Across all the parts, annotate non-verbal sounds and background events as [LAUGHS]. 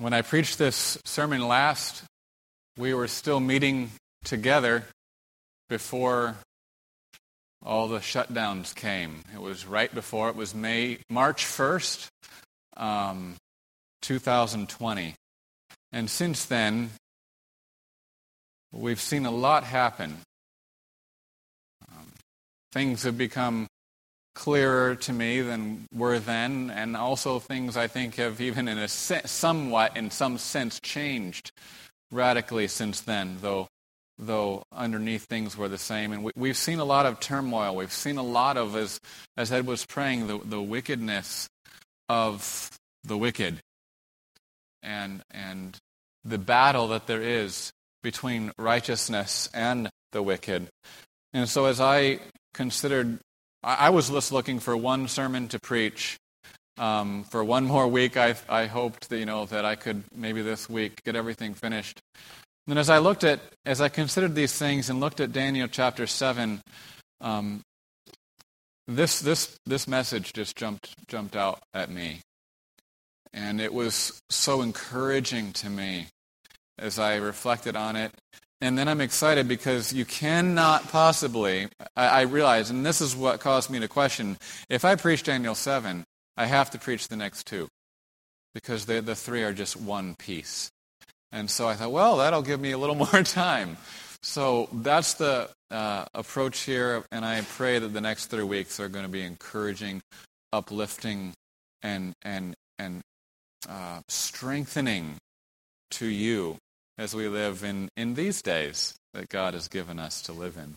when I preached this sermon last, we were still meeting together before all the shutdowns came. It was right before it was May, March 1st, um, 2020. And since then, we've seen a lot happen. Um, things have become clearer to me than were then, and also things I think have even in a se- somewhat, in some sense, changed radically since then, though though underneath things were the same. And we, have seen a lot of turmoil. We've seen a lot of, as, as Ed was praying, the, the wickedness of the wicked and, and the battle that there is between righteousness and the wicked. And so as I considered I was just looking for one sermon to preach. Um, for one more week, I, I hoped that, you know, that I could maybe this week get everything finished. And as I looked at, as I considered these things and looked at Daniel chapter 7, um, this, this, this message just jumped, jumped out at me. And it was so encouraging to me as I reflected on it and then I'm excited because you cannot possibly, I, I, realize, and this is what caused me to question if I preach Daniel 7, I have to preach the next two because the, the three are just one piece. And so I thought, well, that'll give me a little [LAUGHS] more time. So that's the uh, approach here, and I pray that the next three weeks are going to be encouraging, uplifting, and, and, and uh, strengthening to you as we live in, in these days that God has given us to live in.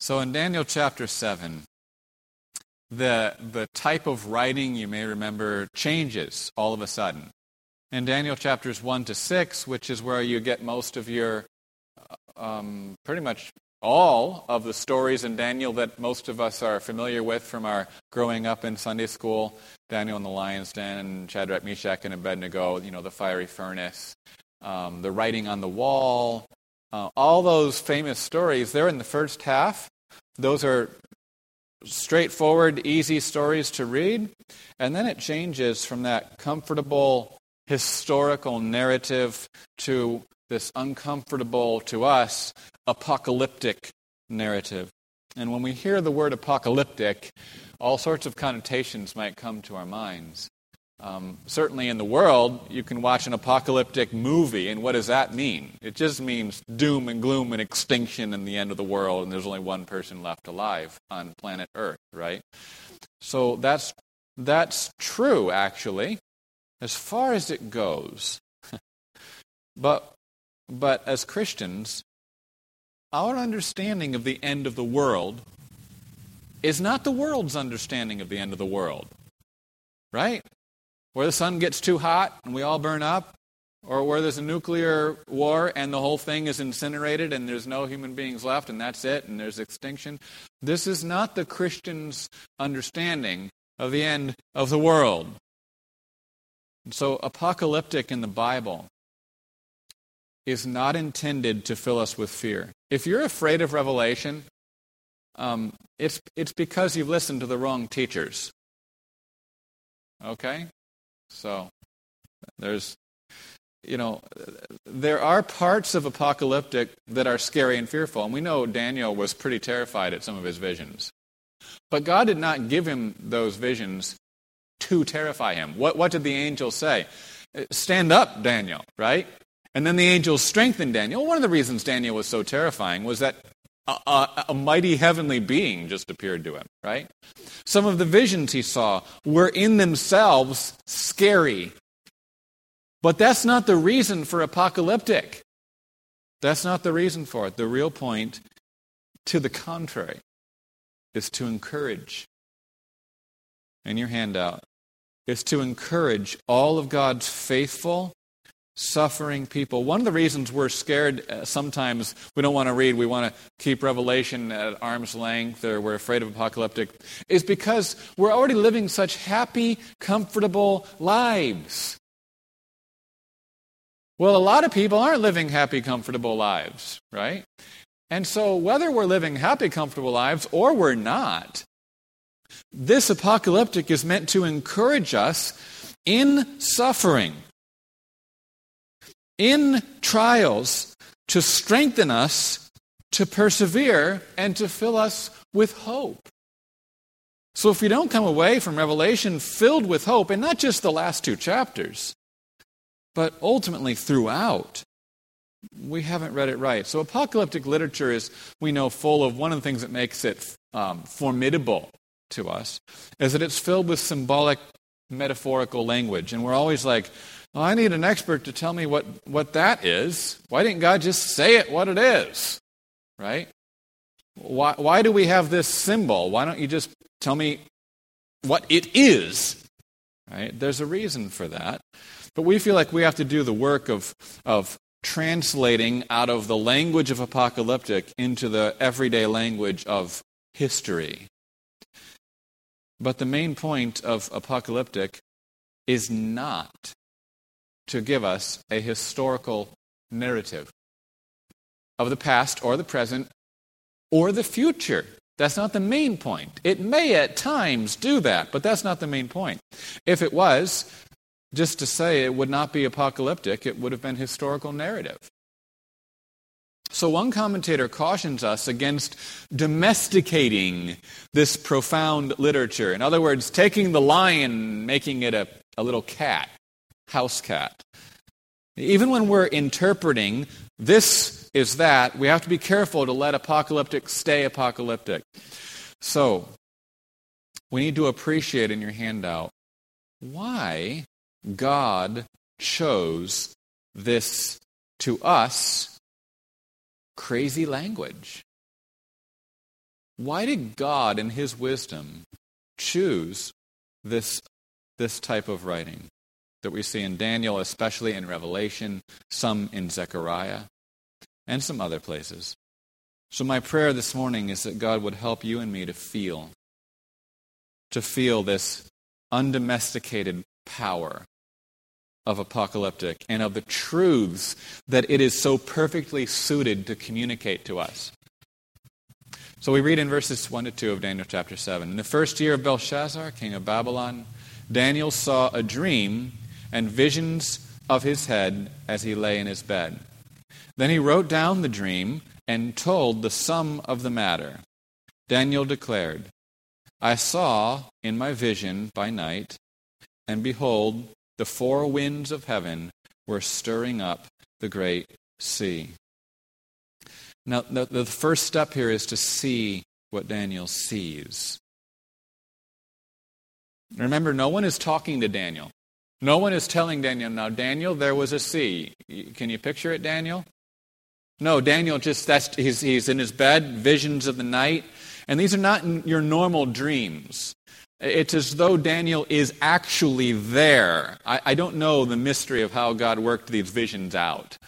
So in Daniel chapter 7, the, the type of writing you may remember changes all of a sudden. In Daniel chapters 1 to 6, which is where you get most of your, um, pretty much all of the stories in Daniel that most of us are familiar with from our growing up in Sunday school Daniel in the lion's den, Shadrach, Meshach, and Abednego, you know, the fiery furnace um, the writing on the wall, uh, all those famous stories, they're in the first half. Those are straightforward, easy stories to read. And then it changes from that comfortable historical narrative to this uncomfortable to us apocalyptic narrative. And when we hear the word apocalyptic, all sorts of connotations might come to our minds. Um, certainly in the world, you can watch an apocalyptic movie, and what does that mean? It just means doom and gloom and extinction and the end of the world, and there's only one person left alive on planet Earth, right? So that's, that's true, actually, as far as it goes. [LAUGHS] but, but as Christians, our understanding of the end of the world is not the world's understanding of the end of the world, right? Where the sun gets too hot and we all burn up, or where there's a nuclear war and the whole thing is incinerated and there's no human beings left and that's it and there's extinction. This is not the Christian's understanding of the end of the world. And so, apocalyptic in the Bible is not intended to fill us with fear. If you're afraid of Revelation, um, it's, it's because you've listened to the wrong teachers. Okay? So there's, you know, there are parts of apocalyptic that are scary and fearful. And we know Daniel was pretty terrified at some of his visions. But God did not give him those visions to terrify him. What, what did the angel say? Stand up, Daniel, right? And then the angels strengthened Daniel. One of the reasons Daniel was so terrifying was that a, a, mighty heavenly being just appeared to him, right? Some of the visions he saw were in themselves scary. But that's not the reason for apocalyptic. That's not the reason for it. The real point, to the contrary, is to encourage. In your handout, is to encourage all of God's faithful suffering people. One of the reasons we're scared uh, sometimes we don't want to read, we want to keep Revelation at arm's length, or we're afraid of apocalyptic, is because we're already living such happy, comfortable lives. Well, a lot of people aren't living happy, comfortable lives, right? And so, whether we're living happy, comfortable lives or we're not, this apocalyptic is meant to encourage us in suffering in trials to strengthen us to persevere and to fill us with hope. So if we don't come away from Revelation filled with hope, and not just the last two chapters, but ultimately throughout, we haven't read it right. So apocalyptic literature is, we know, full of one of the things that makes it um, formidable to us, is that it's filled with symbolic, metaphorical language. And we're always like, well, I need an expert to tell me what, what that is. Why didn't God just say it what it is? Right? Why, why do we have this symbol? Why don't you just tell me what it is? Right? There's a reason for that. But we feel like we have to do the work of, of translating out of the language of apocalyptic into the everyday language of history. But the main point of apocalyptic is not to give us a historical narrative of the past or the present or the future. That's not the main point. It may at times do that, but that's not the main point. If it was, just to say it would not be apocalyptic, it would have been historical narrative. So, one commentator cautions us against domesticating this profound literature. In other words, taking the lion, making it a, a little cat, house cat. Even when we're interpreting this is that, we have to be careful to let apocalyptic stay apocalyptic. So, we need to appreciate in your handout why God chose this to us crazy language. Why did God, in His wisdom, choose this, this type of writing that we see in Daniel, especially in Revelation, some in Zechariah, and some other places? So, my prayer this morning is that God would help you and me to feel, to feel this undomesticated power of apocalyptic and of the truths that it is so perfectly suited to communicate to us. So we read in verses 1 to 2 of Daniel chapter 7. In the first year of Belshazzar, king of Babylon, Daniel saw a dream and visions of his head as he lay in his bed. Then he wrote down the dream and told the sum of the matter. Daniel declared, I saw in my vision by night, and behold, the four winds of heaven were stirring up the great sea. Now, the, first step here is to see what Daniel sees. Remember, no one is talking to Daniel. No one is telling Daniel, now, Daniel, there was a sea. Can you picture it, Daniel? No, Daniel just, that's, he's, he's in his bed, visions of the night. And these are not your normal dreams. It's as though Daniel is actually there. I, I, don't know the mystery of how God worked these visions out.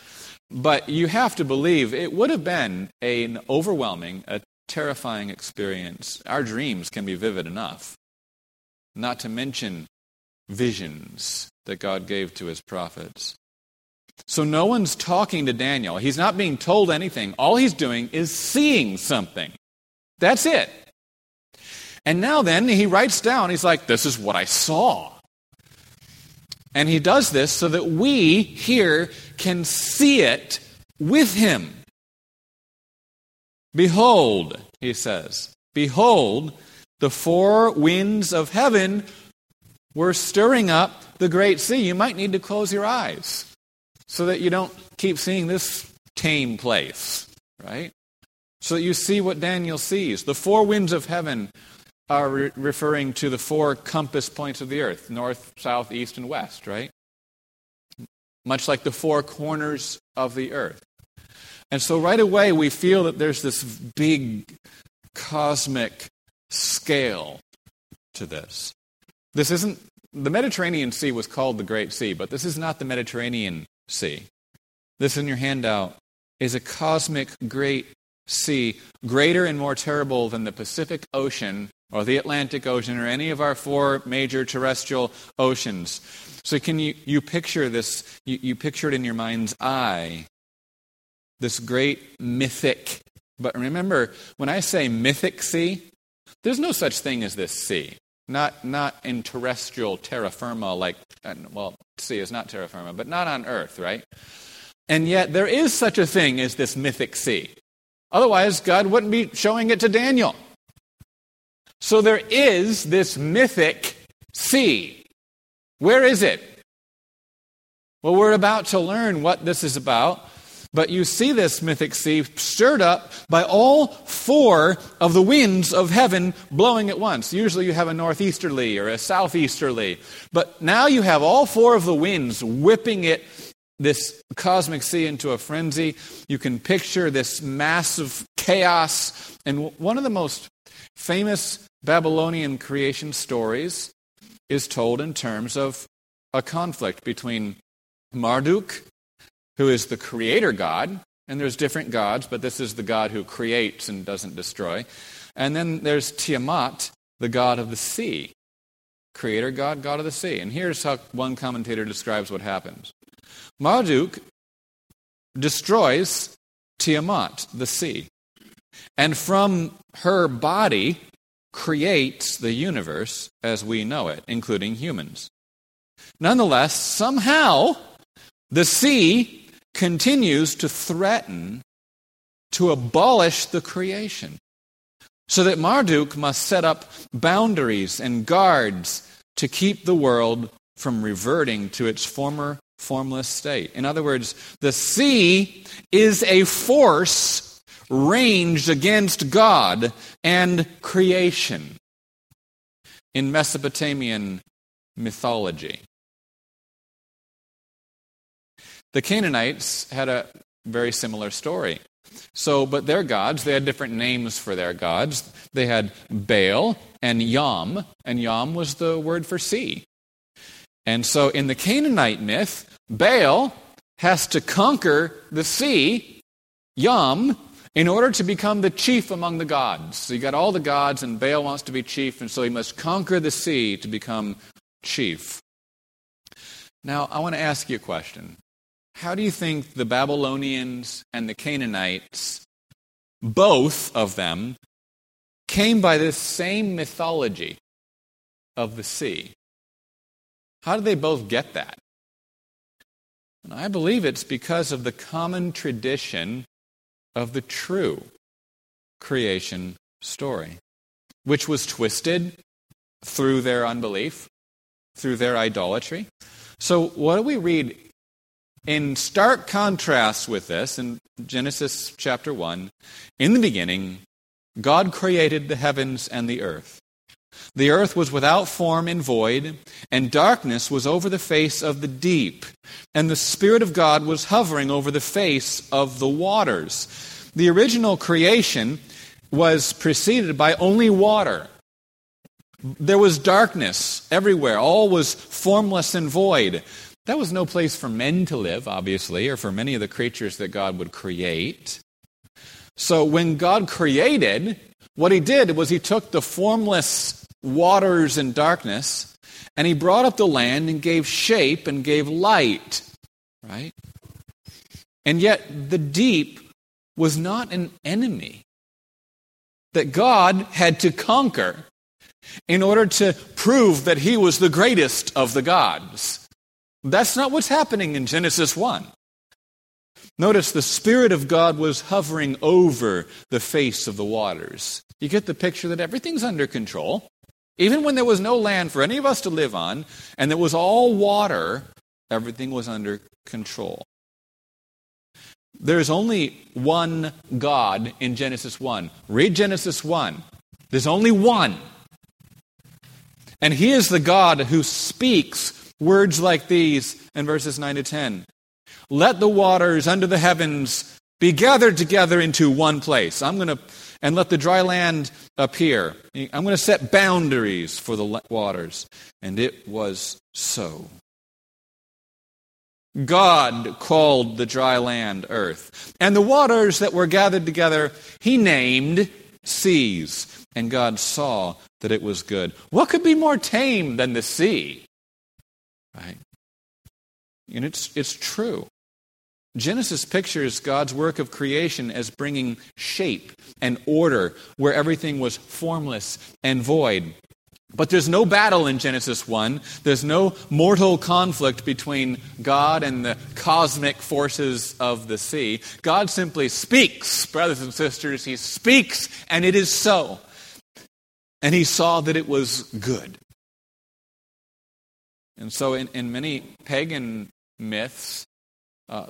But you have to believe it would have been an overwhelming, a terrifying experience. Our dreams can be vivid enough, not to mention visions that God gave to his prophets. So no one's talking to Daniel. He's not being told anything. All he's doing is seeing something. That's it. And now then, he writes down, he's like, This is what I saw. And he does this so that we here can see it with him. Behold, he says, Behold, the four winds of heaven were stirring up the great sea. You might need to close your eyes so that you don't keep seeing this tame place, right? So that you see what Daniel sees. The four winds of heaven are re- referring to the four compass points of the earth north, south, east, and west, right? Much like the four corners of the earth. And so right away we feel that there's this big cosmic scale to this. This isn't, the Mediterranean Sea was called the Great Sea, but this is not the Mediterranean Sea. This in your handout is a cosmic great sea, greater and more terrible than the Pacific Ocean or the Atlantic Ocean or any of our four major terrestrial oceans. So can you, you picture this, you, you picture it in your mind's eye, this great mythic, but remember, when I say mythic sea, there's no such thing as this sea. Not, not in terrestrial terra firma, like, well, sea is not terra firma, but not on Earth, right? And yet, there is such a thing as this mythic sea. Otherwise, God wouldn't be showing it to Daniel. So there is this mythic sea. Where is it? Well, we're about to learn what this is about. But you see this mythic sea stirred up by all four of the winds of heaven blowing at once. Usually you have a northeasterly or a southeasterly. But now you have all four of the winds whipping it, this cosmic sea, into a frenzy. You can picture this massive chaos. And one of the most famous Babylonian creation stories is told in terms of a conflict between Marduk who is the creator God, and there's different gods, but this is the God who creates and doesn't destroy. And then there's Tiamat, the god of the sea. Creator God, God of the sea. And here's how one commentator describes what happens Marduk destroys Tiamat, the sea, and from her body creates the universe as we know it, including humans. Nonetheless, somehow, the sea continues to threaten to abolish the creation. So that Marduk must set up boundaries and guards to keep the world from reverting to its former formless state. In other words, the sea is a force ranged against God and creation in Mesopotamian mythology. The Canaanites had a very similar story. So, but their gods, they had different names for their gods. They had Baal and Yam, and Yam was the word for sea. And so in the Canaanite myth, Baal has to conquer the sea, Yam, in order to become the chief among the gods. So you got all the gods, and Baal wants to be chief, and so he must conquer the sea to become chief. Now, I want to ask you a question. How do you think the Babylonians and the Canaanites, both of them, came by this same mythology of the sea? How did they both get that? And I believe it's because of the common tradition of the true creation story, which was twisted through their unbelief, through their idolatry. So, what do we read in stark contrast with this, in Genesis chapter 1, in the beginning, God created the heavens and the earth. The earth was without form and void, and darkness was over the face of the deep, and the Spirit of God was hovering over the face of the waters. The original creation was preceded by only water. There was darkness everywhere, all was formless and void. That was no place for men to live, obviously, or for many of the creatures that God would create. So when God created, what he did was he took the formless waters and darkness and he brought up the land and gave shape and gave light, right? And yet the deep was not an enemy that God had to conquer in order to prove that he was the greatest of the gods. That's not what's happening in Genesis 1. Notice the Spirit of God was hovering over the face of the waters. You get the picture that everything's under control. Even when there was no land for any of us to live on, and there was all water, everything was under control. There's only one God in Genesis 1. Read Genesis 1. There's only one. And He is the God who speaks Words like these in verses 9 to 10 Let the waters under the heavens be gathered together into one place. I'm going to, and let the dry land appear. I'm going to set boundaries for the waters. And it was so. God called the dry land earth. And the waters that were gathered together, he named seas. And God saw that it was good. What could be more tame than the sea? Right? And it's, it's true. Genesis pictures God's work of creation as bringing shape and order where everything was formless and void. But there's no battle in Genesis 1. There's no mortal conflict between God and the cosmic forces of the sea. God simply speaks, brothers and sisters. He speaks, and it is so. And he saw that it was good. And so, in, in many pagan myths, uh,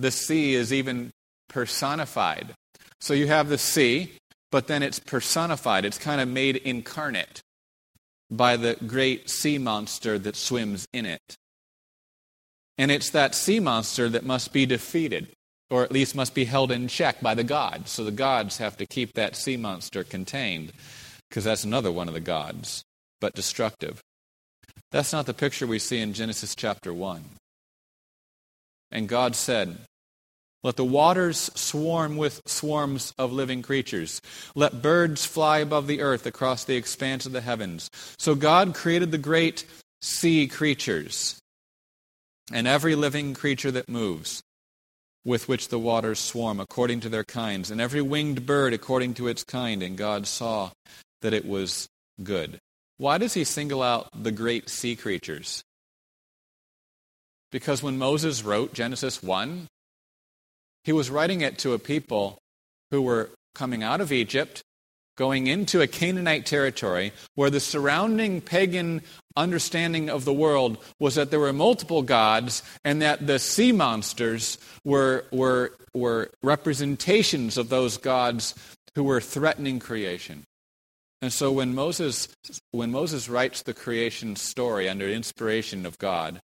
the sea is even personified. So you have the sea, but then it's personified. It's kind of made incarnate by the great sea monster that swims in it. And it's that sea monster that must be defeated, or at least must be held in check by the gods. So the gods have to keep that sea monster contained, because that's another one of the gods, but destructive. That's not the picture we see in Genesis chapter 1. And God said, let the waters swarm with swarms of living creatures. Let birds fly above the earth across the expanse of the heavens. So God created the great sea creatures and every living creature that moves, with which the waters swarm according to their kinds, and every winged bird according to its kind. And God saw that it was good. Why does he single out the great sea creatures? Because when Moses wrote Genesis 1, he was writing it to a people who were coming out of Egypt, going into a Canaanite territory where the surrounding pagan understanding of the world was that there were multiple gods and that the sea monsters were, were, were representations of those gods who were threatening creation. And so when Moses, when Moses writes the creation story under inspiration of God,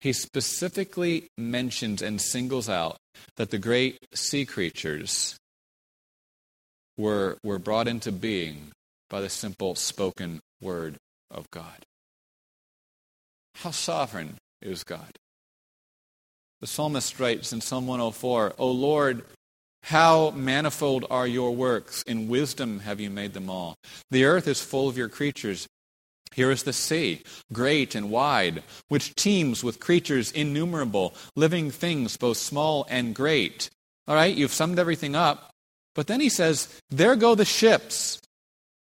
he specifically mentions and singles out that the great sea creatures were, were brought into being by the simple spoken word of God. How sovereign is God? The psalmist writes in Psalm 104 O Lord, how manifold are your works! In wisdom have you made them all. The earth is full of your creatures. Here is the sea, great and wide, which teems with creatures innumerable, living things both small and great. All right, you've summed everything up. But then he says, There go the ships,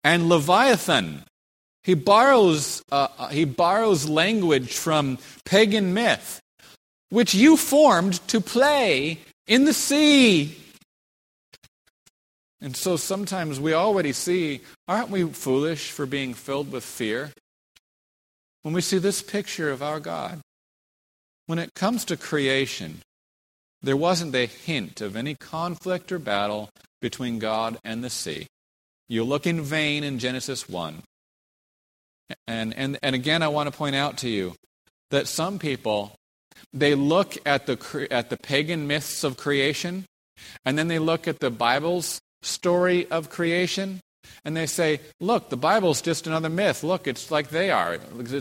and Leviathan. He borrows, uh, uh he borrows language from pagan myth, which you formed to play in the sea. And so sometimes we already see, aren't we foolish for being filled with fear? When we see this picture of our God, when it comes to creation, there wasn't a hint of any conflict or battle between God and the sea. You look in vain in Genesis 1. And, and, and again, I want to point out to you that some people, they look at the, at the pagan myths of creation, and then they look at the Bible's story of creation and they say, look, the Bible's just another myth. Look, it's like they are.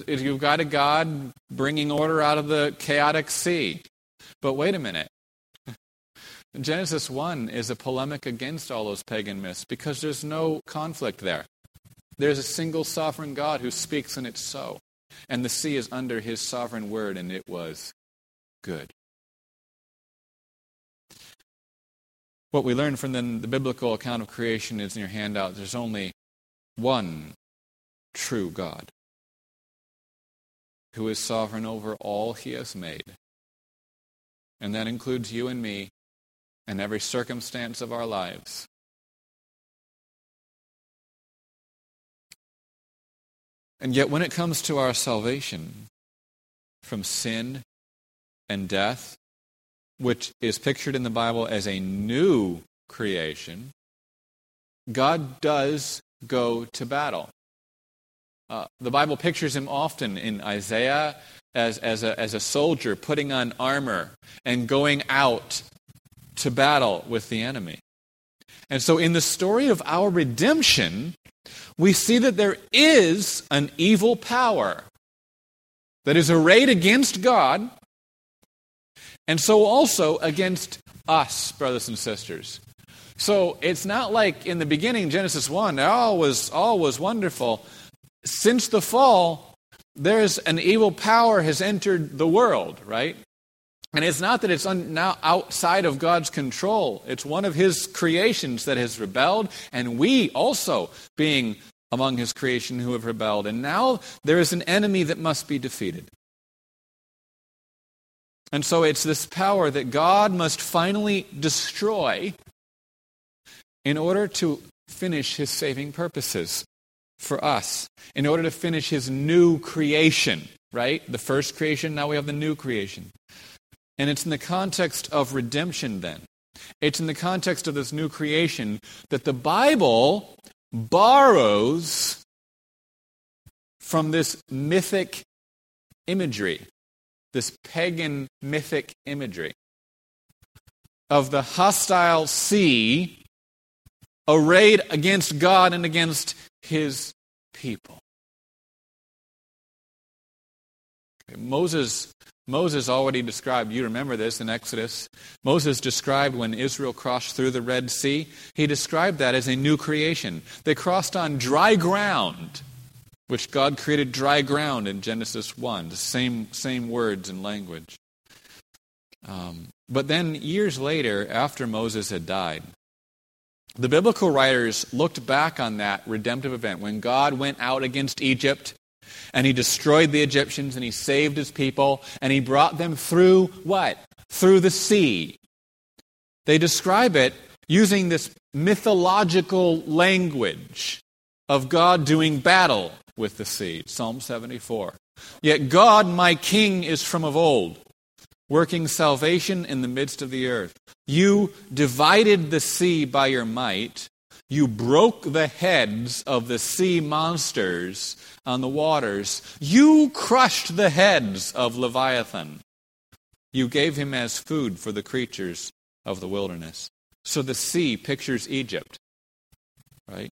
You've got a God bringing order out of the chaotic sea. But wait a minute. [LAUGHS] Genesis 1 is a polemic against all those pagan myths because there's no conflict there. There's a single sovereign God who speaks, and it's so. And the sea is under his sovereign word, and it was good. What we learn from the, the biblical account of creation is in your handout there's only one true God who is sovereign over all he has made. And that includes you and me and every circumstance of our lives. And yet, when it comes to our salvation from sin and death which is pictured in the Bible as a new creation, God does go to battle. Uh, the Bible pictures him often in Isaiah as, as, a, as a soldier putting on armor and going out to battle with the enemy. And so, in the story of our redemption, we see that there is an evil power that is arrayed against God and so also against us, brothers and sisters. So it's not like in the beginning, Genesis 1, all was, all was wonderful. Since the fall, there's an evil power has entered the world, right? And it's not that it's un, now outside of God's control. It's one of His creations that has rebelled, and we also, being among his creation who have rebelled. And now there is an enemy that must be defeated. And so it's this power that God must finally destroy in order to finish his saving purposes for us, in order to finish his new creation, right? The first creation, now we have the new creation. And it's in the context of redemption, then. It's in the context of this new creation that the Bible borrows from this mythic imagery, this pagan mythic imagery of the hostile sea arrayed against God and against his people. Moses Moses already described, you remember this in Exodus. Moses described when Israel crossed through the Red Sea, he described that as a new creation. They crossed on dry ground, which God created dry ground in Genesis 1, the same, same words and language. Um, but then, years later, after Moses had died, the biblical writers looked back on that redemptive event when God went out against Egypt and he destroyed the Egyptians and he saved his people and he brought them through what? Through the sea. They describe it using this mythological language of God doing battle with the sea. Psalm 74. Yet God, my King, is from of old, working salvation in the midst of the earth. You divided the sea by your might. You broke the heads of the sea monsters on the waters. You crushed the heads of Leviathan. You gave him as food for the creatures of the wilderness. So the sea pictures Egypt, right?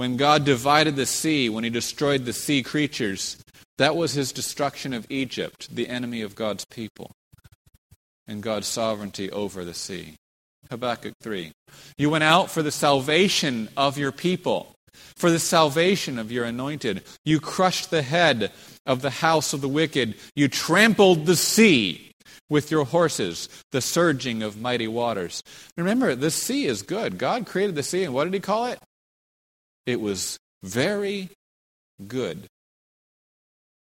When God divided the sea, when he destroyed the sea creatures, that was his destruction of Egypt, the enemy of God's people, and God's sovereignty over the sea. Habakkuk 3. You went out for the salvation of your people for the salvation of your anointed. You crushed the head of the house of the wicked. You trampled the sea with your horses, the surging of mighty waters. Remember, the sea is good. God created the sea, and what did He call it? It was very good.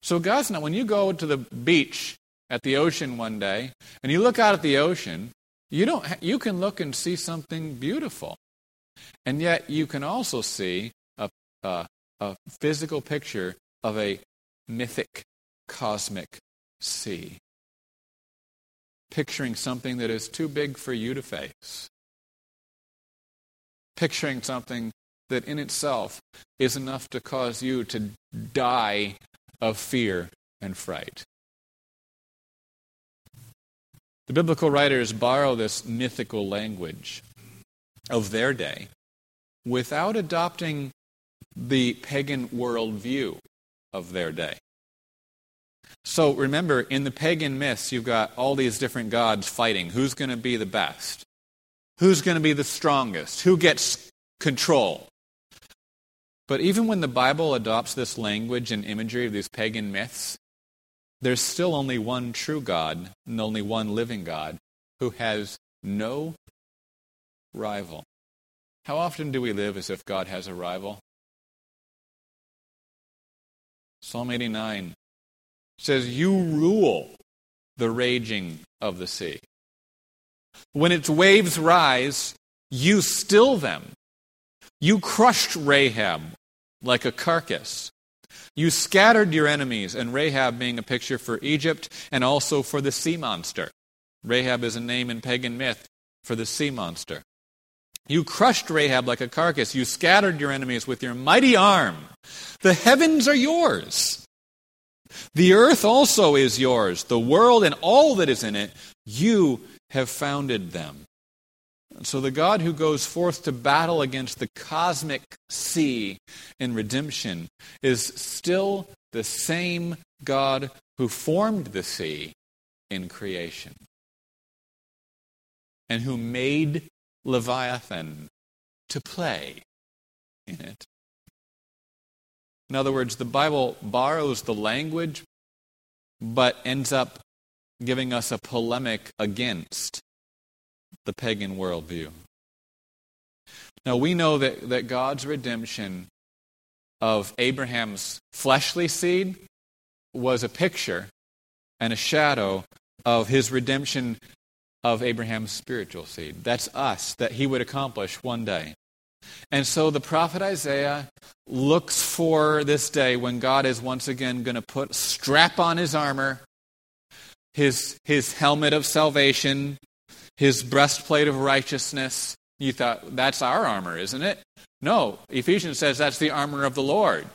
So, God's not, when you go to the beach at the ocean one day and you look out at the ocean, you, don't, you can look and see something beautiful. And yet, you can also see uh, a physical picture of a mythic cosmic sea. Picturing something that is too big for you to face. Picturing something that in itself is enough to cause you to die of fear and fright. The biblical writers borrow this mythical language of their day without adopting the pagan worldview of their day. So remember, in the pagan myths, you've got all these different gods fighting. Who's going to be the best? Who's going to be the strongest? Who gets control? But even when the Bible adopts this language and imagery of these pagan myths, there's still only one true God and only one living God who has no rival. How often do we live as if God has a rival? Psalm 89 says, You rule the raging of the sea. When its waves rise, you still them. You crushed Rahab like a carcass. You scattered your enemies, and Rahab being a picture for Egypt and also for the sea monster. Rahab is a name in pagan myth for the sea monster. You crushed Rahab like a carcass. You scattered your enemies with your mighty arm. The heavens are yours. The earth also is yours. The world and all that is in it, you have founded them. So the God who goes forth to battle against the cosmic sea in redemption is still the same God who formed the sea in creation and who made Leviathan to play in it. In other words, the Bible borrows the language, but ends up giving us a polemic against the pagan worldview. Now, we know that, that God's redemption of Abraham's fleshly seed was a picture and a shadow of his redemption of Abraham's spiritual seed. That's us, that he would accomplish one day. And so the prophet Isaiah looks for this day when God is once again going to put strap on his armor, his, his helmet of salvation, his breastplate of righteousness. You thought, that's our armor, isn't it? No, Ephesians says that's the armor of the Lord.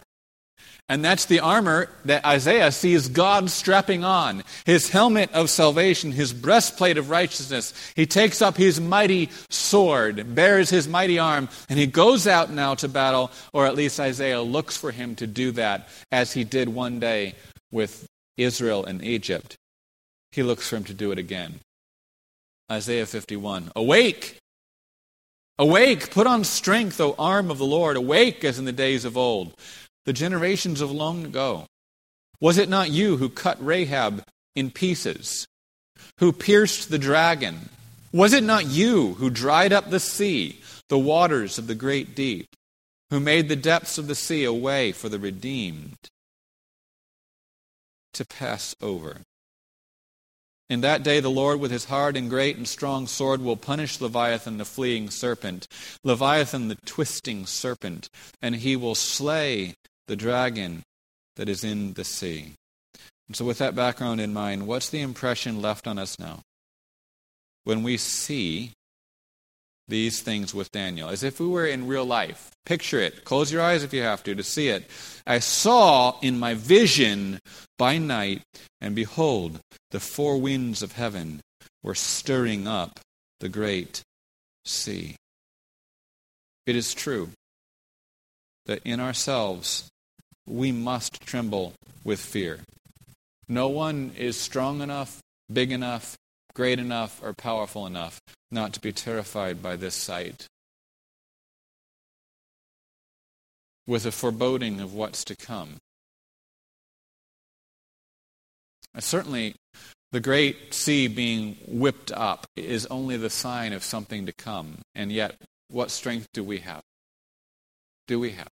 And that's the armor that Isaiah sees God strapping on his helmet of salvation, his breastplate of righteousness. He takes up his mighty sword, bares his mighty arm, and he goes out now to battle, or at least Isaiah looks for him to do that as he did one day with Israel and Egypt. He looks for him to do it again. Isaiah 51 Awake! Awake! Put on strength, O arm of the Lord. Awake as in the days of old the generations of long ago? Was it not you who cut Rahab in pieces, who pierced the dragon? Was it not you who dried up the sea, the waters of the great deep, who made the depths of the sea a way for the redeemed to pass over? In that day, the Lord, with his hard and great and strong sword, will punish Leviathan, the fleeing serpent, Leviathan, the twisting serpent, and he will slay the dragon that is in the sea. And so, with that background in mind, what's the impression left on us now? When we see these things with Daniel, as if we were in real life. Picture it. Close your eyes if you have to to see it. I saw in my vision by night, and behold, the four winds of heaven were stirring up the great sea. It is true that in ourselves we must tremble with fear. No one is strong enough, big enough, great enough, or powerful enough not to be terrified by this sight. With a foreboding of what's to come. Certainly, the great sea being whipped up is only the sign of something to come. And yet, what strength do we have? Do we have?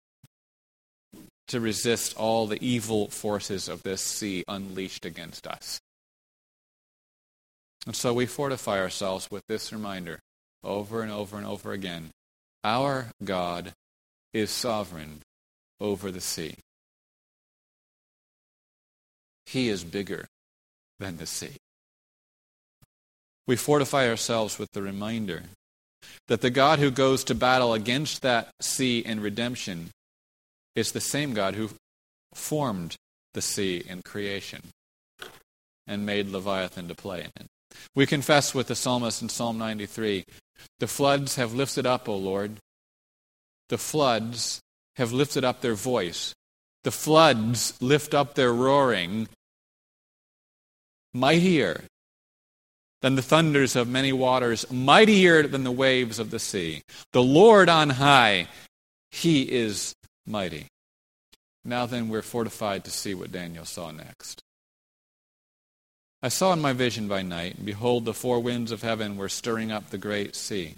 to resist all the evil forces of this sea unleashed against us. And so we fortify ourselves with this reminder over and over and over again. Our God is sovereign over the sea. He is bigger than the sea. We fortify ourselves with the reminder that the God who goes to battle against that sea in redemption is the same God who formed the sea in creation and made Leviathan to play in it. We confess with the psalmist in Psalm 93 The floods have lifted up, O Lord. The floods have lifted up their voice. The floods lift up their roaring, mightier than the thunders of many waters, mightier than the waves of the sea. The Lord on high, he is mighty. Now then, we're fortified to see what Daniel saw next. I saw in my vision by night, and behold, the four winds of heaven were stirring up the great sea.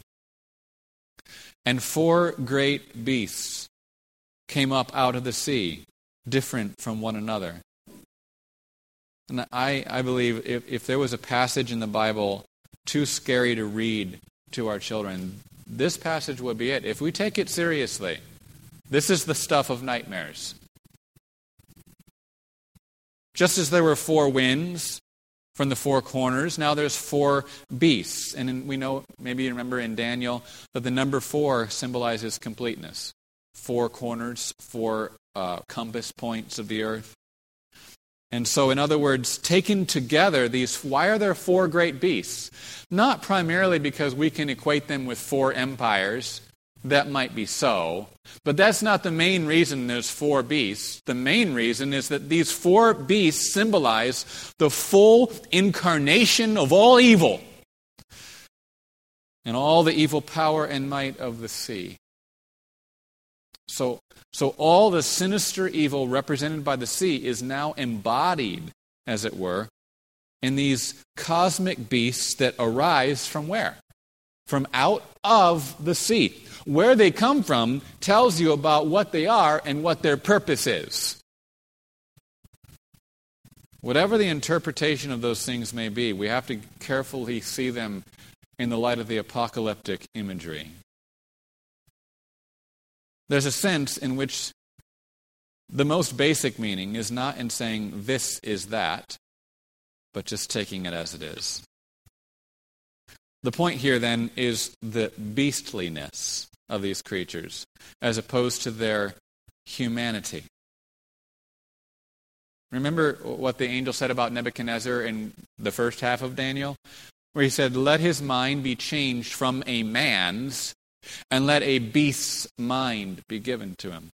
And four great beasts came up out of the sea, different from one another. And I, I believe if, if there was a passage in the Bible too scary to read to our children, this passage would be it. If we take it seriously, this is the stuff of nightmares. Just as there were four winds from the four corners, now there's four beasts. And we know, maybe you remember in Daniel, that the number four symbolizes completeness. Four corners, four uh, compass points of the earth. And so, in other words, taken together, these why are there four great beasts? Not primarily because we can equate them with four empires that might be so. But that's not the main reason there's four beasts. The main reason is that these four beasts symbolize the full incarnation of all evil and all the evil power and might of the sea. So, so all the sinister evil represented by the sea is now embodied, as it were, in these cosmic beasts that arise from where? From out of the sea. Where they come from tells you about what they are and what their purpose is. Whatever the interpretation of those things may be, we have to carefully see them in the light of the apocalyptic imagery. There's a sense in which the most basic meaning is not in saying this is that, but just taking it as it is. The point here then is the beastliness of these creatures as opposed to their humanity. Remember what the angel said about Nebuchadnezzar in the first half of Daniel? Where he said, Let his mind be changed from a man's, and let a beast's mind be given to him.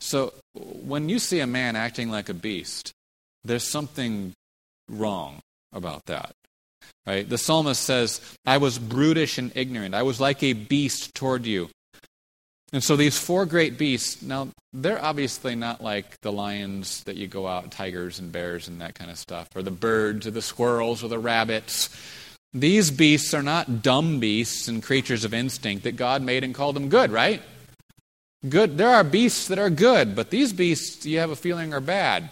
So when you see a man acting like a beast, there's something wrong about that. Right? The psalmist says, I was brutish and ignorant. I was like a beast toward you. And so these four great beasts, now they're obviously not like the lions that you go out, tigers and bears and that kind of stuff, or the birds or the squirrels or the rabbits. These beasts are not dumb beasts and creatures of instinct that God made and called them good, right? Good. There are beasts that are good, but these beasts you have a feeling are bad.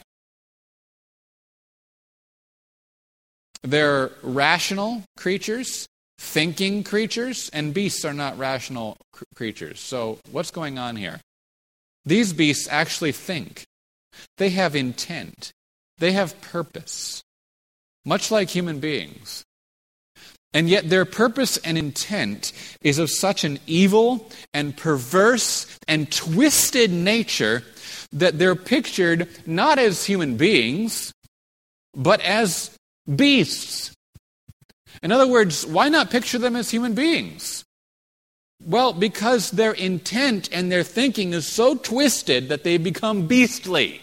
They're rational creatures thinking creatures, and beasts are not rational cr- creatures. So, what's going on here? These beasts actually think, they have intent, they have purpose, much like human beings. And yet, their purpose and intent is of such an evil and perverse and twisted nature that they're pictured not as human beings, but as beasts. In other words, why not picture them as human beings? Well, because their intent and their thinking is so twisted that they become beastly.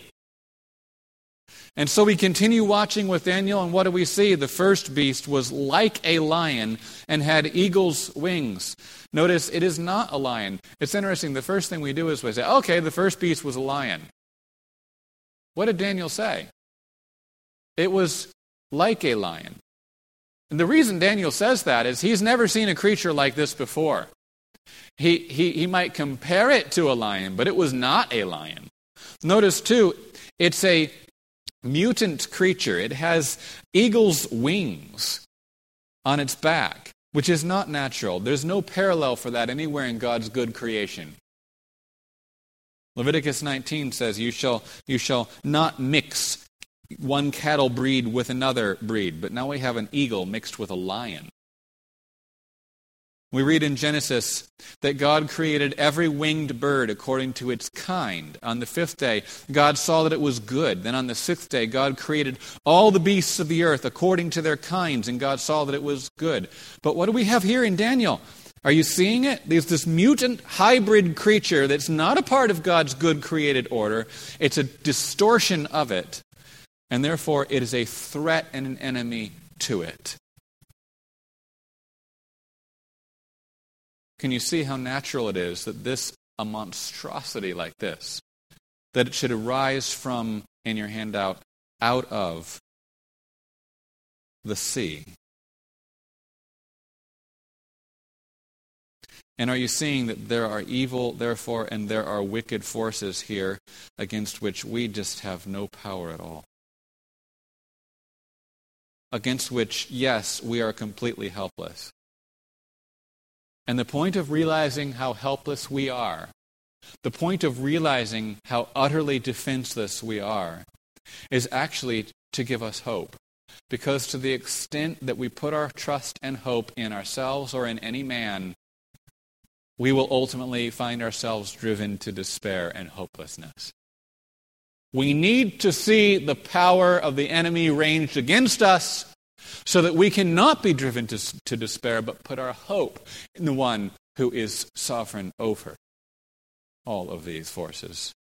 And so we continue watching with Daniel, and what do we see? The first beast was like a lion and had eagle's wings. Notice it is not a lion. It's interesting. The first thing we do is we say, okay, the first beast was a lion. What did Daniel say? It was like a lion. And the reason Daniel says that is he's never seen a creature like this before. He, he, he might compare it to a lion, but it was not a lion. Notice, too, it's a mutant creature. It has eagle's wings on its back, which is not natural. There's no parallel for that anywhere in God's good creation. Leviticus 19 says, You shall, you shall not mix one cattle breed with another breed, but now we have an eagle mixed with a lion. We read in Genesis that God created every winged bird according to its kind. On the fifth day, God saw that it was good. Then on the sixth day, God created all the beasts of the earth according to their kinds, and God saw that it was good. But what do we have here in Daniel? Are you seeing it? There's this mutant hybrid creature that's not a part of God's good created order, it's a distortion of it and therefore it is a threat and an enemy to it. Can you see how natural it is that this, a monstrosity like this, that it should arise from, in your handout, out of the sea? And are you seeing that there are evil, therefore, and there are wicked forces here against which we just have no power at all? Against which, yes, we are completely helpless. And the point of realizing how helpless we are, the point of realizing how utterly defenseless we are, is actually to give us hope. Because to the extent that we put our trust and hope in ourselves or in any man, we will ultimately find ourselves driven to despair and hopelessness. We need to see the power of the enemy ranged against us so that we cannot be driven to, to despair, but put our hope in the one who is sovereign over all of these forces.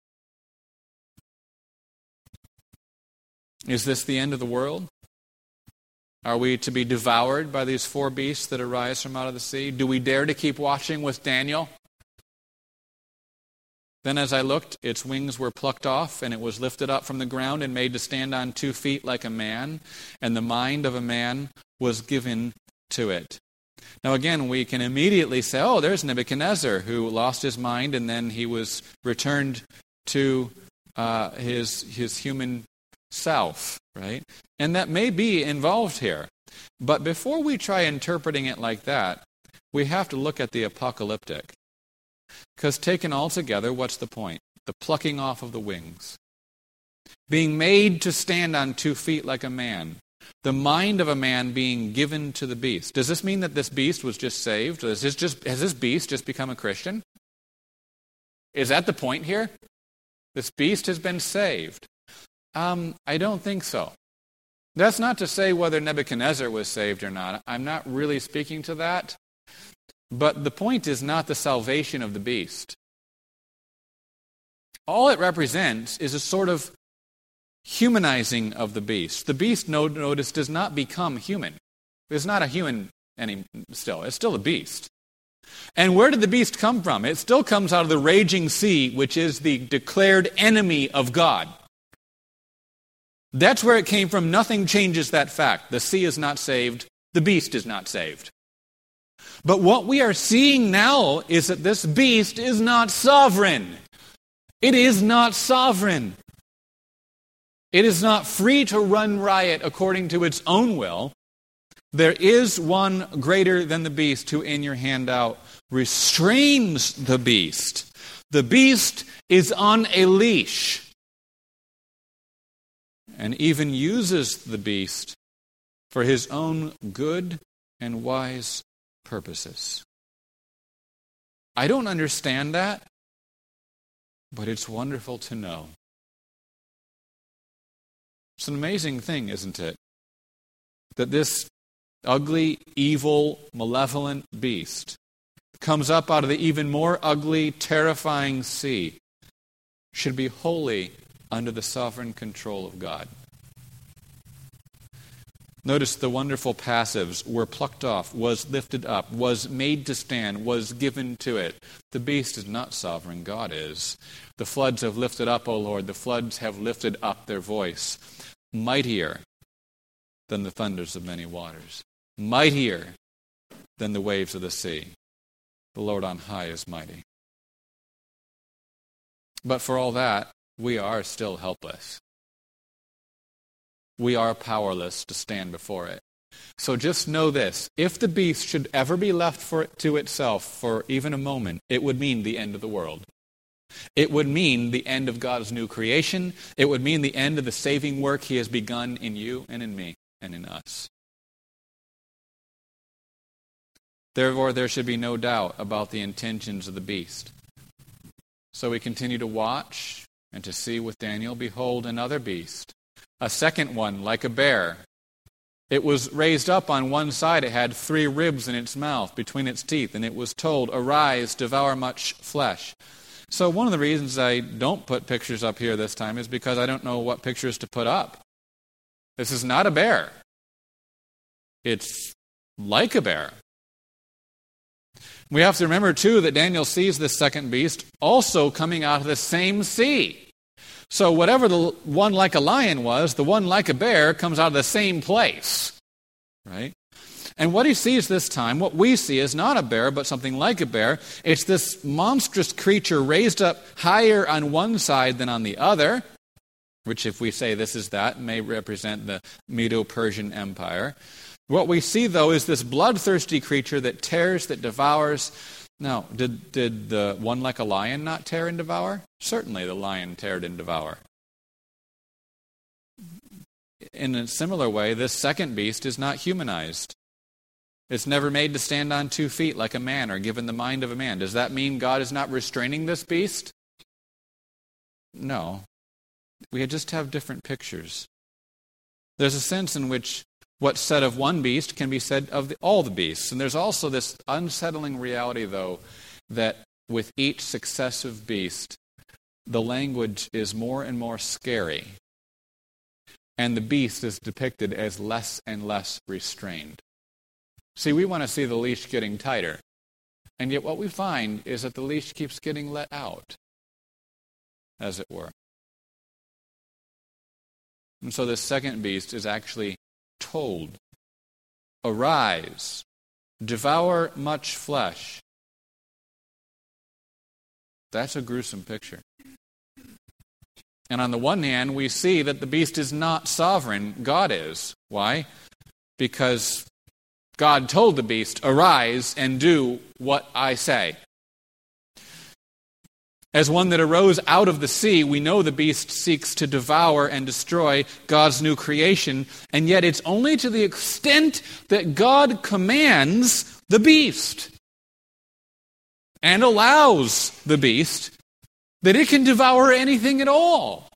Is this the end of the world? Are we to be devoured by these four beasts that arise from out of the sea? Do we dare to keep watching with Daniel? Then, as I looked, its wings were plucked off, and it was lifted up from the ground and made to stand on two feet like a man, and the mind of a man was given to it. Now, again, we can immediately say, oh, there's Nebuchadnezzar who lost his mind and then he was returned to uh, his, his human self, right? And that may be involved here. But before we try interpreting it like that, we have to look at the apocalyptic. Because taken altogether, what's the point? The plucking off of the wings. Being made to stand on two feet like a man. The mind of a man being given to the beast. Does this mean that this beast was just saved? Is this just, has this beast just become a Christian? Is that the point here? This beast has been saved. Um, I don't think so. That's not to say whether Nebuchadnezzar was saved or not. I'm not really speaking to that. But the point is not the salvation of the beast. All it represents is a sort of humanizing of the beast. The beast, notice, does not become human. It's not a human any still. It's still a beast. And where did the beast come from? It still comes out of the raging sea, which is the declared enemy of God. That's where it came from. Nothing changes that fact. The sea is not saved, the beast is not saved. But what we are seeing now is that this beast is not sovereign. It is not sovereign. It is not free to run riot according to its own will. There is one greater than the beast who, in your handout, restrains the beast. The beast is on a leash and even uses the beast for his own good and wise purposes. I don't understand that, but it's wonderful to know. It's an amazing thing, isn't it? That this ugly, evil, malevolent beast comes up out of the even more ugly, terrifying sea should be wholly under the sovereign control of God. Notice the wonderful passives were plucked off, was lifted up, was made to stand, was given to it. The beast is not sovereign, God is. The floods have lifted up, O Lord, the floods have lifted up their voice, mightier than the thunders of many waters, mightier than the waves of the sea. The Lord on high is mighty. But for all that, we are still helpless we are powerless to stand before it. So just know this if the beast should ever be left for to itself for even a moment, it would mean the end of the world. It would mean the end of God's new creation. It would mean the end of the saving work He has begun in you and in me and in us. Therefore, there should be no doubt about the intentions of the beast. So we continue to watch and to see with Daniel, behold, another beast a second one, like a bear. It was raised up on one side. It had three ribs in its mouth between its teeth, and it was told, Arise, devour much flesh. So, one of the reasons I don't put pictures up here this time is because I don't know what pictures to put up. This is not a bear, it's like a bear. We have to remember, too, that Daniel sees this second beast also coming out of the same sea. So, whatever the one like a lion was, the one like a bear comes out of the same place. Right? And what he sees this time, what we see, is not a bear, but something like a bear. It's this monstrous creature raised up higher on one side than on the other, which, if we say this is that, may represent the Medo Persian Empire. What we see, though, is this bloodthirsty creature that tears, that devours, now, did, did the one like a lion not tear and devour? Certainly the lion teared and devoured. In a similar way, this second beast is not humanized. It's never made to stand on two feet like a man or given the mind of a man. Does that mean God is not restraining this beast? No. We just have different pictures. There's a sense in which What's said of one beast can be said of the, all the beasts. And there's also this unsettling reality, though, that with each successive beast, the language is more and more scary. And the beast is depicted as less and less restrained. See, we want to see the leash getting tighter. And yet, what we find is that the leash keeps getting let out, as it were. And so, this second beast is actually told, Arise, devour much flesh. That's a gruesome picture. And on the one hand, we see that the beast is not sovereign, God is. Why? Because God told the beast, Arise and do what I say. As one that arose out of the sea, we know the beast seeks to devour and destroy God's new creation, and yet it's only to the extent that God commands the beast and allows the beast that it can devour anything at all.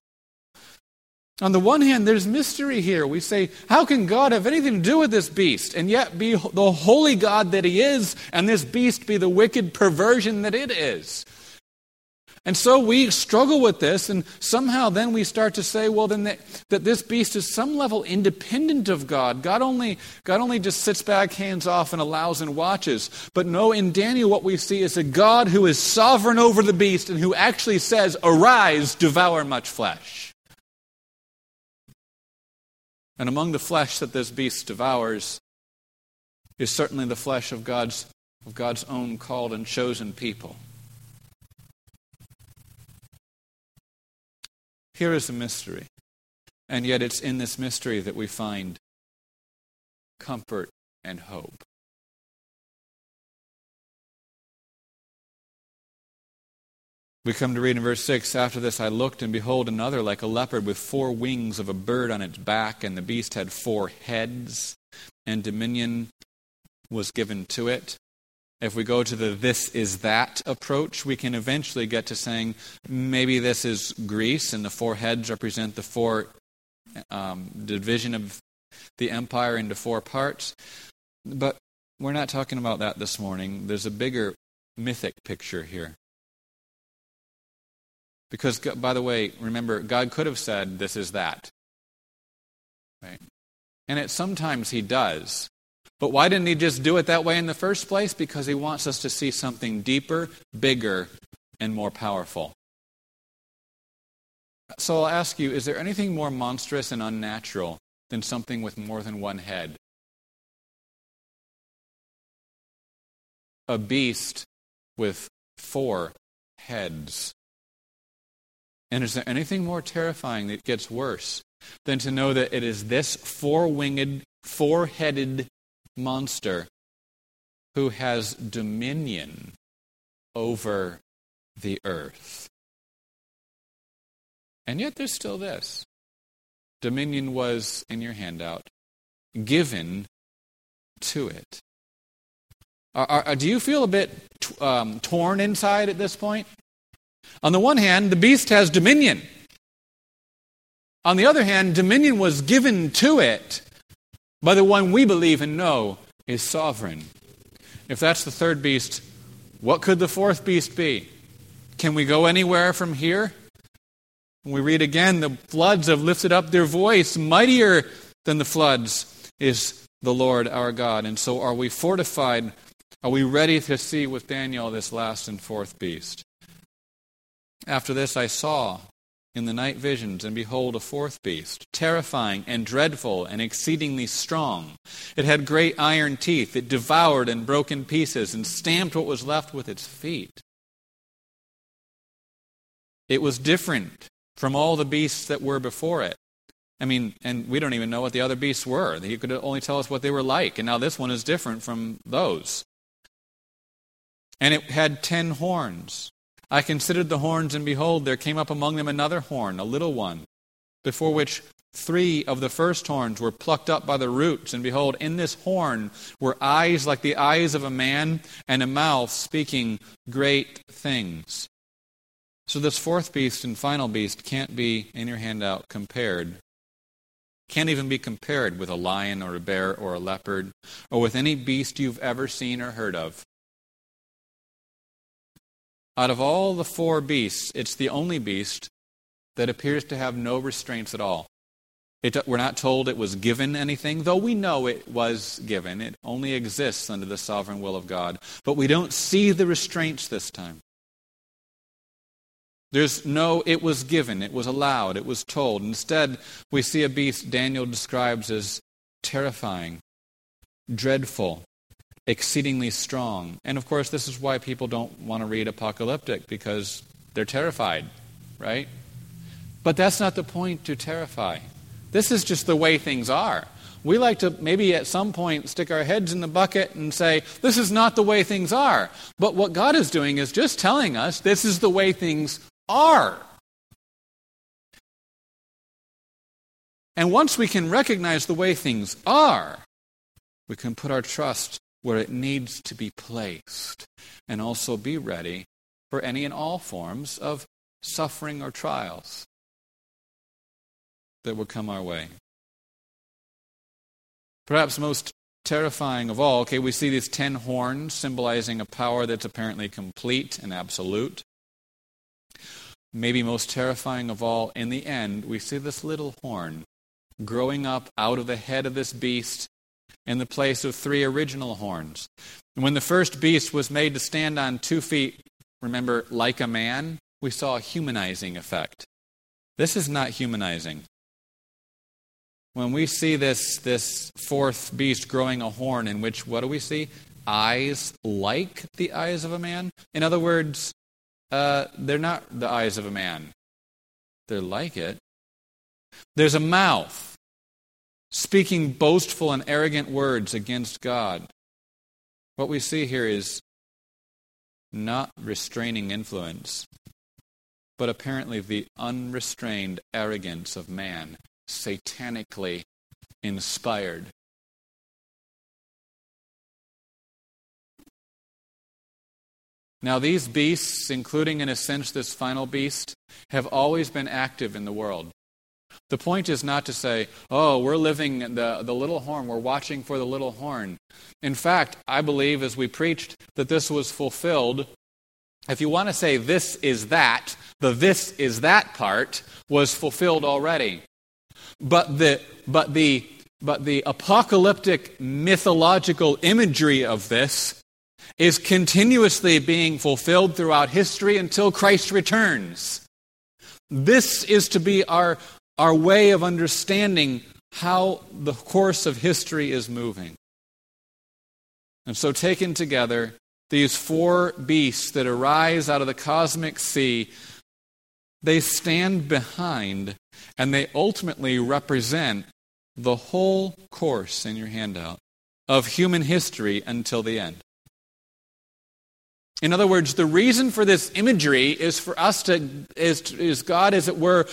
On the one hand, there's mystery here. We say, how can God have anything to do with this beast and yet be the holy God that he is, and this beast be the wicked perversion that it is? And so we struggle with this, and somehow then we start to say, well, then that, that, this beast is some level independent of God. God only, God only just sits back, hands off, and allows and watches. But no, in Daniel, what we see is a God who is sovereign over the beast and who actually says, Arise, devour much flesh. And among the flesh that this beast devours is certainly the flesh of God's, of God's own called and chosen people. Here is a mystery. And yet it's in this mystery that we find comfort and hope. We come to read in verse 6 After this I looked, and behold, another like a leopard with four wings of a bird on its back, and the beast had four heads, and dominion was given to it. If we go to the this is that approach, we can eventually get to saying maybe this is Greece and the four heads represent the four um, division of the empire into four parts. But we're not talking about that this morning. There's a bigger mythic picture here. Because, by the way, remember, God could have said, This is that. Right? And it sometimes He does. But why didn't he just do it that way in the first place? Because he wants us to see something deeper, bigger, and more powerful. So I'll ask you is there anything more monstrous and unnatural than something with more than one head? A beast with four heads. And is there anything more terrifying that gets worse than to know that it is this four winged, four headed monster who has dominion over the earth. And yet there's still this. Dominion was, in your handout, given to it. Are, are, do you feel a bit um, torn inside at this point? On the one hand, the beast has dominion. On the other hand, dominion was given to it but the one we believe and know is sovereign. If that's the third beast, what could the fourth beast be? Can we go anywhere from here? we read again, the floods have lifted up their voice. Mightier than the floods is the Lord our God. And so are we fortified? Are we ready to see with Daniel this last and fourth beast? After this, I saw in the night visions, and behold, a fourth beast, terrifying and dreadful and exceedingly strong. It had great iron teeth. It devoured and broke in pieces and stamped what was left with its feet. It was different from all the beasts that were before it. I mean, and we don't even know what the other beasts were. He could only tell us what they were like. And now this one is different from those. And it had ten horns. I considered the horns, and behold, there came up among them another horn, a little one, before which three of the first horns were plucked up by the roots. And behold, in this horn were eyes like the eyes of a man, and a mouth speaking great things. So, this fourth beast and final beast can't be, in your handout, compared. Can't even be compared with a lion or a bear or a leopard or with any beast you've ever seen or heard of. Out of all the four beasts, it's the only beast that appears to have no restraints at all. It, we're not told it was given anything, though we know it was given. It only exists under the sovereign will of God. But we don't see the restraints this time. There's no, it was given, it was allowed, it was told. Instead, we see a beast Daniel describes as terrifying, dreadful, exceedingly strong. And of course, this is why people don't want to read apocalyptic because they're terrified, right? But that's not the point to terrify. This is just the way things are. We like to maybe at some point stick our heads in the bucket and say, this is not the way things are. But what God is doing is just telling us this is the way things are. And once we can recognize the way things are, we can put our trust where it needs to be placed and also be ready for any and all forms of suffering or trials that will come our way. Perhaps most terrifying of all, okay, we see these ten horns symbolizing a power that's apparently complete and absolute. Maybe most terrifying of all, in the end, we see this little horn growing up out of the head of this beast in the place of three original horns. And when the first beast was made to stand on two feet, remember, like a man, we saw a humanizing effect. This is not humanizing. When we see this, this fourth beast growing a horn, in which what do we see? Eyes like the eyes of a man. In other words, uh, they're not the eyes of a man, they're like it. There's a mouth speaking boastful and arrogant words against God. What we see here is not restraining influence, but apparently the unrestrained arrogance of man, satanically inspired. Now, these beasts, including in a sense this final beast, have always been active in the world. The point is not to say, oh, we're living the, the little horn, we're watching for the little horn. In fact, I believe as we preached that this was fulfilled. If you want to say this is that, the this is that part was fulfilled already. But the, but the, but the apocalyptic mythological imagery of this is continuously being fulfilled throughout history until Christ returns. This is to be our, our way of understanding how the course of history is moving. And so, taken together, these four beasts that arise out of the cosmic sea, they stand behind and they ultimately represent the whole course in your handout of human history until the end. In other words, the reason for this imagery is for us to, is, is God, as it were,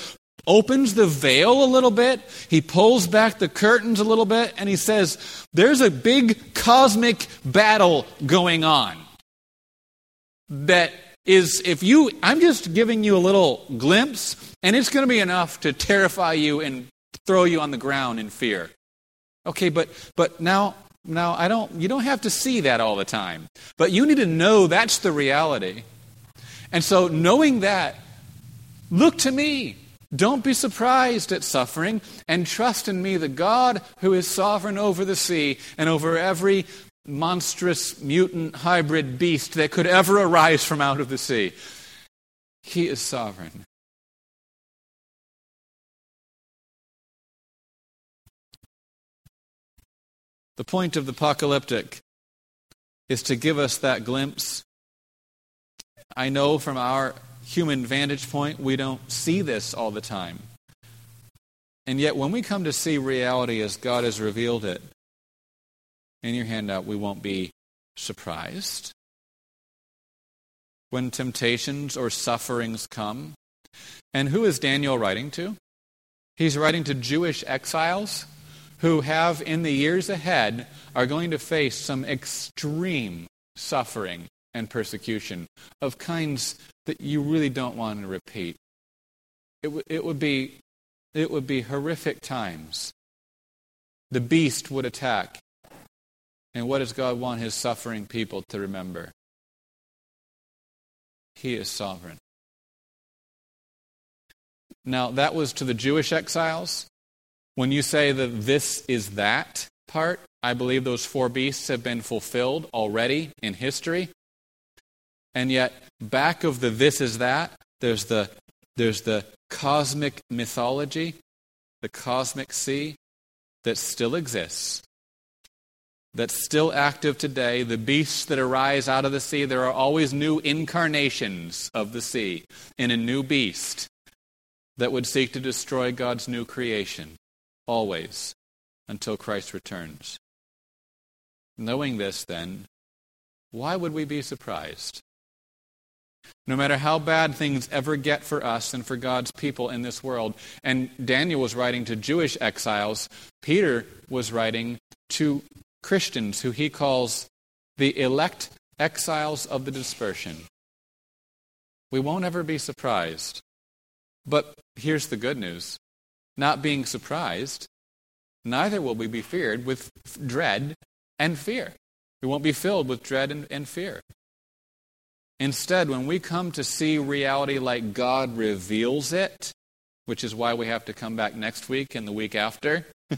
opens the veil a little bit, he pulls back the curtains a little bit, and he says, There's a big cosmic battle going on. That is, if you, I'm just giving you a little glimpse, and it's going to be enough to terrify you and throw you on the ground in fear. Okay, but, but now, now I don't, you don't have to see that all the time, but you need to know that's the reality. And so, knowing that, look to me. Don't be surprised at suffering and trust in me, the God who is sovereign over the sea and over every monstrous mutant hybrid beast that could ever arise from out of the sea. He is sovereign. The point of the apocalyptic is to give us that glimpse. I know from our human vantage point, we don't see this all the time. And yet, when we come to see reality as God has revealed it in your handout, we won't be surprised. When temptations or sufferings come, and who is Daniel writing to? He's writing to Jewish exiles who have, in the years ahead, are going to face some extreme suffering and persecution of kinds that you really don't want to repeat. It, w- it, would be, it would be horrific times. The beast would attack. And what does God want his suffering people to remember? He is sovereign. Now, that was to the Jewish exiles. When you say that this is that part, I believe those four beasts have been fulfilled already in history. And yet, back of the this is that, there's the, there's the cosmic mythology, the cosmic sea that still exists. that's still active today, the beasts that arise out of the sea, there are always new incarnations of the sea in a new beast that would seek to destroy God's new creation, always, until Christ returns. Knowing this, then, why would we be surprised? No matter how bad things ever get for us and for God's people in this world, and Daniel was writing to Jewish exiles, Peter was writing to Christians who he calls the elect exiles of the dispersion. We won't ever be surprised. But here's the good news not being surprised, neither will we be feared with dread and fear. We won't be filled with dread and, and fear. Instead, when we come to see reality like God reveals it, which is why we have to come back next week and the week after, [LAUGHS]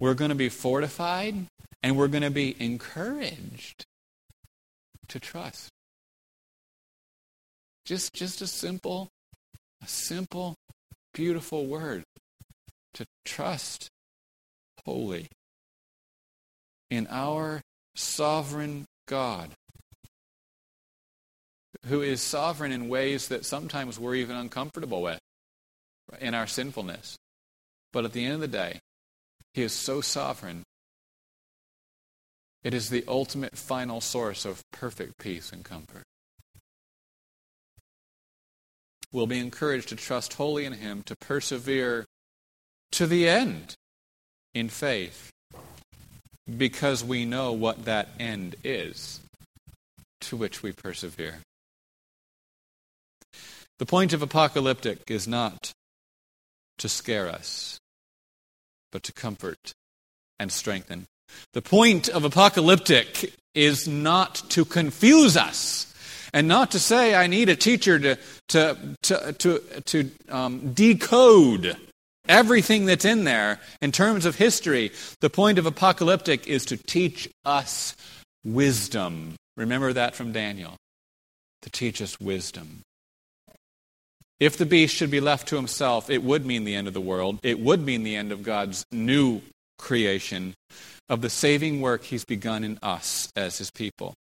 we're going to be fortified and we're going to be encouraged to trust. Just, just a simple, a simple, beautiful word to trust wholly in our sovereign God, who is sovereign in ways that sometimes we're even uncomfortable with in our sinfulness. But at the end of the day, He is so sovereign. It is the ultimate final source of perfect peace and comfort. We'll be encouraged to trust wholly in Him, to persevere to the end in faith because we know what that end is to which we persevere. The point of apocalyptic is not to scare us, but to comfort and strengthen. The point of apocalyptic is not to confuse us and not to say I need a teacher to, to, to, to, to um, decode everything that's in there in terms of history. The point of apocalyptic is to teach us wisdom. Remember that from Daniel. To teach us wisdom. If the beast should be left to himself, it would mean the end of the world. It would mean the end of God's new creation, of the saving work he's begun in us as his people.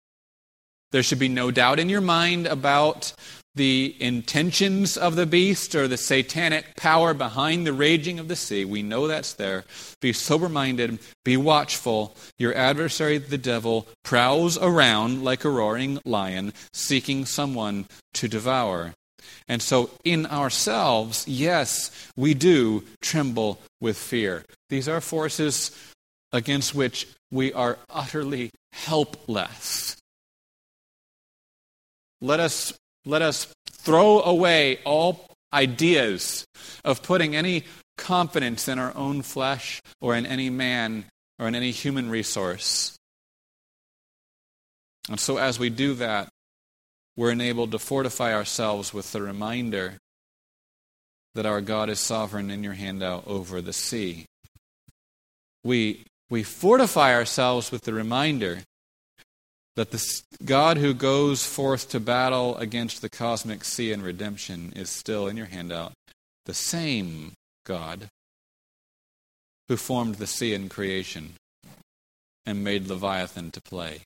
There should be no doubt in your mind about the intentions of the beast or the satanic power behind the raging of the sea. We know that's there. Be sober minded, be watchful. Your adversary, the devil, prowls around like a roaring lion, seeking someone to devour. And so, in ourselves, yes, we do tremble with fear. These are forces against which we are utterly helpless. Let us let us throw away all ideas of putting any confidence in our own flesh or in any man or in any human resource. And so, as we do that, we're enabled to fortify ourselves with the reminder that our God is sovereign in your handout over the sea. We, we fortify ourselves with the reminder that the God who goes forth to battle against the cosmic sea and redemption is still in your handout, the same God who formed the sea in creation and made Leviathan to play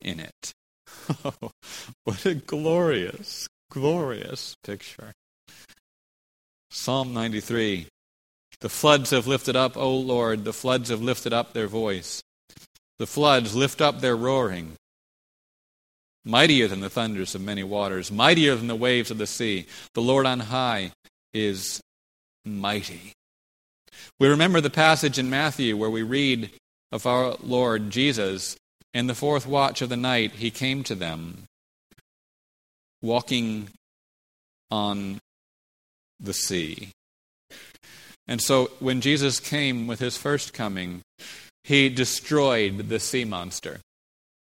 in it. [LAUGHS] what a glorious, glorious picture. Psalm 93 The floods have lifted up, O Lord, the floods have lifted up their voice. The floods lift up their roaring. Mightier than the thunders of many waters, mightier than the waves of the sea. The Lord on high is mighty. We remember the passage in Matthew where we read of our Lord Jesus. In the fourth watch of the night, he came to them, walking on the sea. And so when Jesus came with his first coming, he destroyed the sea monster.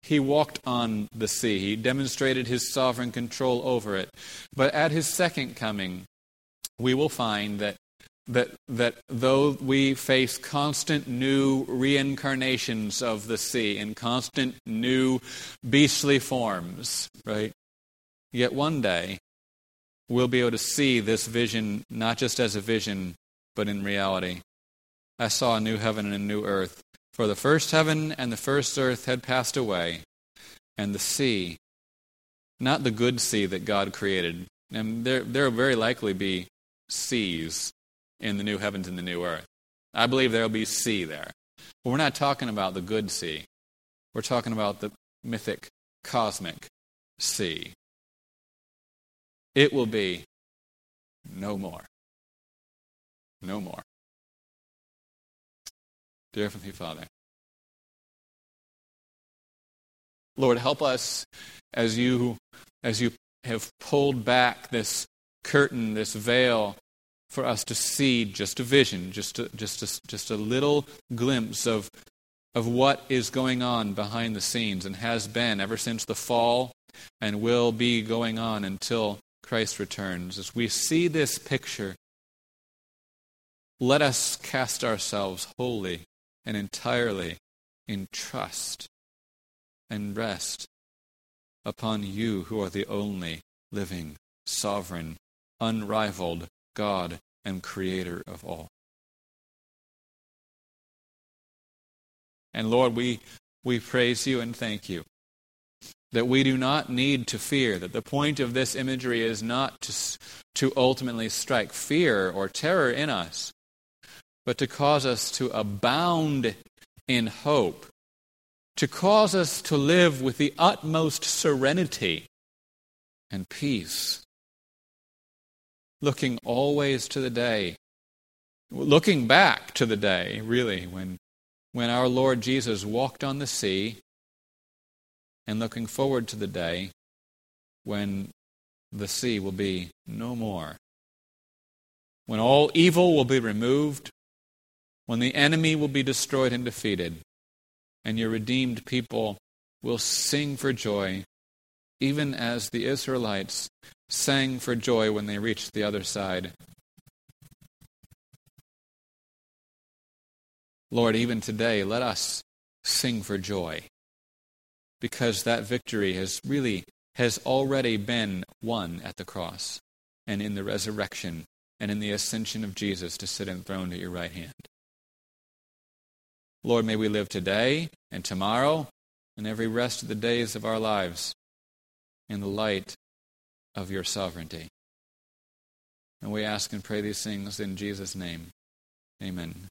He walked on the sea. He demonstrated his sovereign control over it. But at his second coming, we will find that, that, that though we face constant new reincarnations of the sea in constant new beastly forms, right? Yet one day, we'll be able to see this vision not just as a vision, but in reality. I saw a new heaven and a new earth For the first heaven and the first earth had passed away, and the sea, not the good sea that God created, and there, there will very likely be seas in the new heavens and the new earth. I believe there will be sea there. But we're not talking about the good sea. We're talking about the mythic, cosmic sea. It will be no more. No more. Dear Heavenly Father, Lord, help us as you as you have pulled back this curtain, this veil, for us to see just a vision, just a, just a, just a little glimpse of of what is going on behind the scenes and has been ever since the fall and will be going on until Christ returns. As we see this picture, let us cast ourselves wholly and entirely in trust and rest upon you who are the only living, sovereign, unrivaled God and creator of all. And Lord, we, we praise you and thank you that we do not need to fear, that the point of this imagery is not to, to ultimately strike fear or terror in us, but to cause us to abound in hope, to cause us to live with the utmost serenity and peace, looking always to the day, looking back to the day, really, when, when our Lord Jesus walked on the sea, and looking forward to the day when the sea will be no more, when all evil will be removed, when the enemy will be destroyed and defeated, and your redeemed people will sing for joy, even as the Israelites sang for joy when they reached the other side. Lord, even today, let us sing for joy because that victory has really has already been won at the cross and in the resurrection and in the ascension of Jesus to sit enthroned at your right hand. Lord, may we live today and tomorrow and every rest of the days of our lives in the light of your sovereignty. And we ask and pray these things in Jesus' name. Amen.